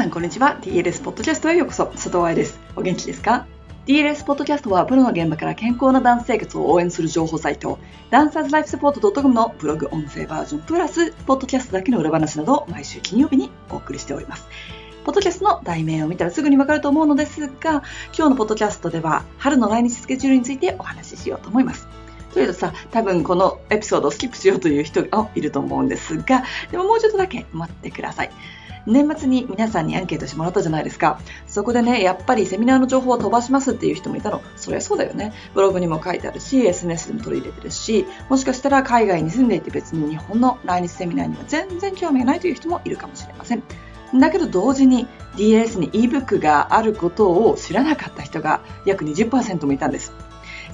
さんこんにちは。DLS ポッドキャストへようこそ。佐藤愛です。お元気ですか？DLS ポッドキャストはプロの現場から健康なダンス生活を応援する情報サイト。ダンサーズライフサポート .com のブログ音声バージョンプラスポッドキャストだけの裏話など毎週金曜日にお送りしております。ポッドキャストの題名を見たらすぐにわかると思うのですが今日のポッドキャストでは春の来日スケジュールについてお話ししようと思います。というとさ、多分このエピソードをスキップしようという人がいると思うんですが、でももうちょっとだけ待ってください。年末に皆さんにアンケートしてもらったじゃないですか。そこでね、やっぱりセミナーの情報を飛ばしますっていう人もいたの。そりゃそうだよね。ブログにも書いてあるし、SNS でも取り入れてるし、もしかしたら海外に住んでいて別に日本の来日セミナーには全然興味がないという人もいるかもしれません。だけど同時に DLS に ebook があることを知らなかった人が約20%もいたんです。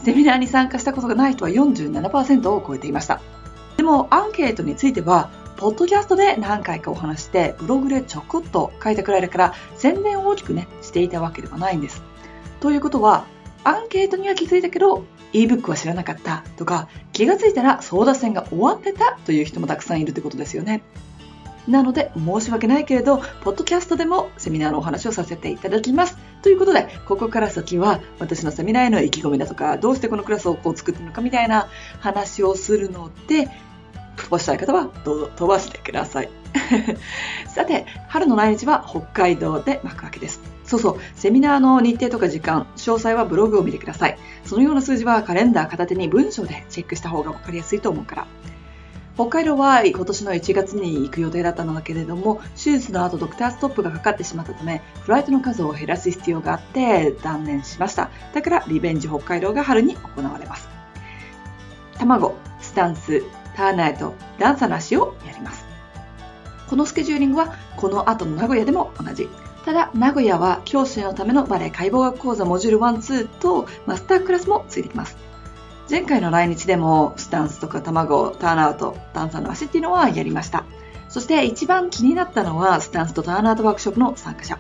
セミナーに参加したことがない人は47%を超えていました。でもアンケートについてはポッドキャストで何回かお話して、ブログでちょこっと書いたくらいだから、宣伝を大きくね、していたわけではないんです。ということは、アンケートには気づいたけど、ebook は知らなかったとか、気がついたら争奪戦が終わってたという人もたくさんいるってことですよね。なので、申し訳ないけれど、ポッドキャストでもセミナーのお話をさせていただきます。ということで、ここから先は私のセミナーへの意気込みだとか、どうしてこのクラスをこう作ってるのかみたいな話をするので、飛ばしたい方はどうぞ飛ばしてください。さて、春の来日は北海道で幕開けです。そうそう、セミナーの日程とか時間、詳細はブログを見てください。そのような数字はカレンダー片手に文章でチェックした方が分かりやすいと思うから。北海道は今年の1月に行く予定だったのだけれども、手術の後ドクターストップがかかってしまったため、フライトの数を減らす必要があって断念しました。だからリベンジ北海道が春に行われます。卵、スタンス、ターナイとダンサーの足をやります。このスケジューリングはこの後の名古屋でも同じ。ただ、名古屋は教師のためのバレエ解剖学講座モジュール1、2とマスタークラスもついてきます。前回の来日でもスタンスとか卵、ターンアウト、ダンサーの足っていうのはやりました。そして一番気になったのはスタンスとターンアウトワークショップの参加者。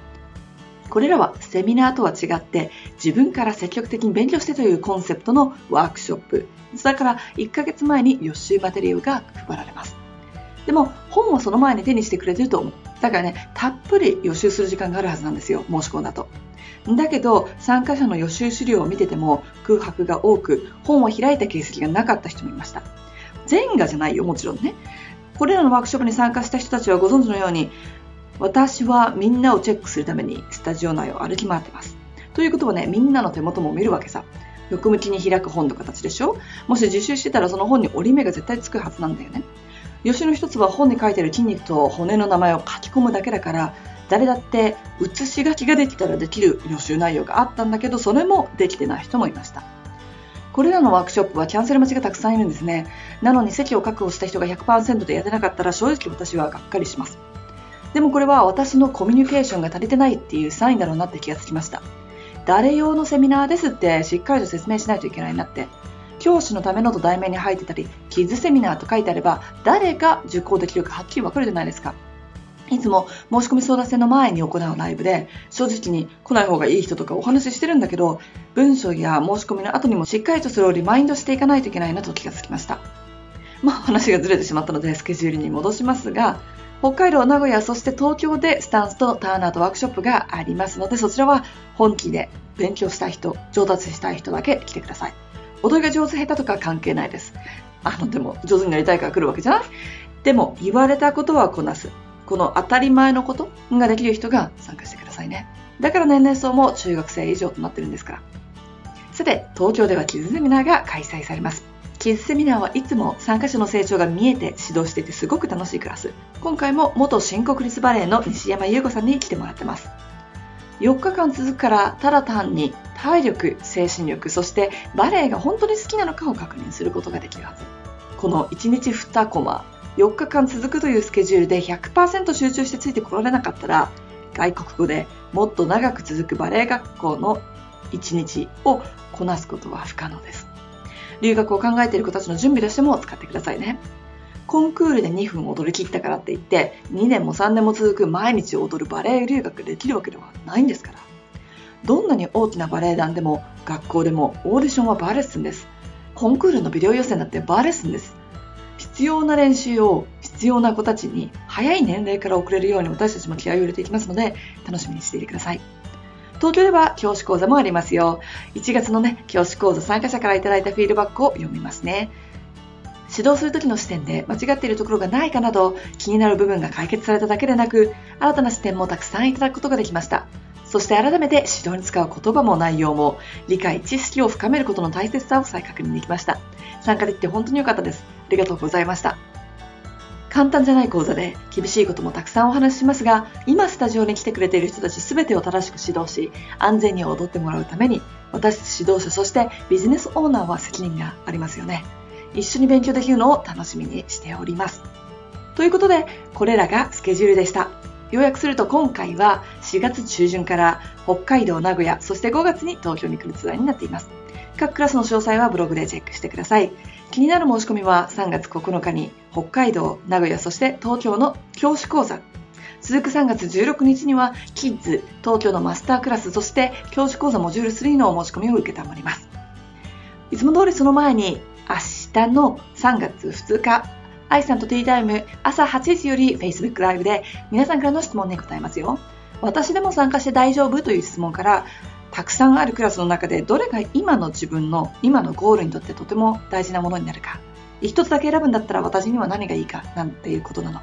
これらはセミナーとは違って自分から積極的に勉強してというコンセプトのワークショップ。だから1ヶ月前に予習バテリオが配られます。でも本をその前に手にしてくれてると思う。だからね、たっぷり予習する時間があるはずなんですよ、申し込んだと。だけど、参加者の予習資料を見てても空白が多く、本を開いた形跡がなかった人もいました。全員がじゃないよ、もちろんね。これらのワークショップに参加した人たちはご存知のように、私はみんなをチェックするためにスタジオ内を歩き回ってます。ということはね、みんなの手元も見るわけさ。横向きに開く本の形でしょもし自習してたらその本に折り目が絶対つくはずなんだよね。予習の一つは本に書いてある筋肉と骨の名前を書き込むだけだから、誰だって写し書きができたらできる予習内容があったんだけど、それもできてない人もいました。これらのワークショップはキャンセル待ちがたくさんいるんですね。なのに席を確保した人が100%でやってなかったら正直私はがっかりします。でもこれは私のコミュニケーションが足りてないっていうサインだろうなって気がつきました。誰用のセミナーですってしっかりと説明しないといけないなって。教師のためのと題名に入ってたり、キッズセミナーと書いてあれば、誰が受講できるかはっきりわかるじゃないですか。いつも申し込み相談制の前に行うライブで、正直に来ない方がいい人とかお話ししてるんだけど、文章や申し込みの後にもしっかりとそれをリマインドしていかないといけないなと気がつきました。まあ話がずれてしまったのでスケジュールに戻しますが、北海道、名古屋、そして東京でスタンスとターンアウトワークショップがありますので、そちらは本気で勉強したい人、上達したい人だけ来てください。踊りが上手下手とか関係ないです。あの、でも上手になりたいから来るわけじゃないでも言われたことはこなす。この当たり前のことができる人が参加してくださいね。だから年齢層も中学生以上となってるんですから。さて、東京ではキッズセミナーが開催されます。キッズセミナーはいつも参加者の成長が見えて指導していてすごく楽しいクラス。今回も元新国立バレエの西山優子さんに来てもらってます。4日間続くからただ単に体力、精神力、そしてバレエが本当に好きなのかを確認することができるはず。この1日2コマ、4日間続くというスケジュールで100%集中してついてこられなかったら、外国語でもっと長く続くバレエ学校の1日をこなすことは不可能です。留学を考えている子たちの準備としても使ってくださいね。コンクールで2分踊り切ったからって言って、2年も3年も続く毎日踊るバレエ留学できるわけではないんですから。どんなに大きなバレエ団でも学校でもオーディションはバーレッスンです。コンクールのビデオ予選だってバーレッスンです。必要な練習を必必要な子たちに早い年齢から送れるように私たちも気合を入れていきますので、楽しみにしていてください。東京では教師講座もありますよ。1月のね、教師講座参加者からいただいたフィードバックを読みますね。指導する時の視点で間違っているところがないかなど気になる部分が解決されただけでなく新たな視点もたくさんいただくことができましたそして改めて指導に使う言葉も内容も理解知識を深めることの大切さを再確認できました参加できて本当に良かったですありがとうございました簡単じゃない講座で厳しいこともたくさんお話ししますが今スタジオに来てくれている人たち全てを正しく指導し安全に踊ってもらうために私たち指導者そしてビジネスオーナーは責任がありますよね一緒に勉強できるのを楽しみにしております。ということで、これらがスケジュールでした。要約すると今回は4月中旬から北海道、名古屋、そして5月に東京に来るツアーになっています。各クラスの詳細はブログでチェックしてください。気になる申し込みは3月9日に北海道、名古屋、そして東京の教師講座。続く3月16日にはキッズ、東京のマスタークラス、そして教師講座モジュール3のお申し込みを受けたまります。いつも通りその前に明日の3月2日、愛さんとティータイム朝8時より Facebook ライブで皆さんからの質問に答えますよ。私でも参加して大丈夫という質問からたくさんあるクラスの中でどれが今の自分の今のゴールにとってとても大事なものになるか一つだけ選ぶんだったら私には何がいいかなんていうことなの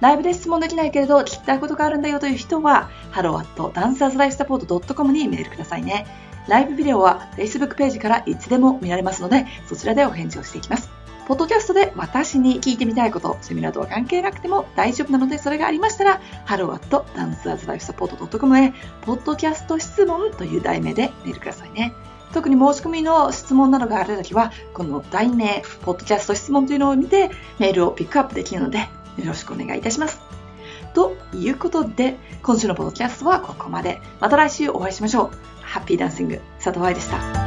ライブで質問できないけれど聞きたいことがあるんだよという人は hello.dancerslifesupport.com にメールくださいねライブビデオは Facebook ページからいつでも見られますので、そちらでお返事をしていきます。ポッドキャストで私に聞いてみたいこと、セミナーとは関係なくても大丈夫なので、それがありましたら、hello.dancerslifesupport.com へ、ポッドキャスト質問という題名でメールくださいね。特に申し込みの質問などがあるときは、この題名、ポッドキャスト質問というのを見て、メールをピックアップできるので、よろしくお願いいたします。ということで、今週のポッドキャストはここまで。また来週お会いしましょう。ハッピーダンシング、佐藤愛でした。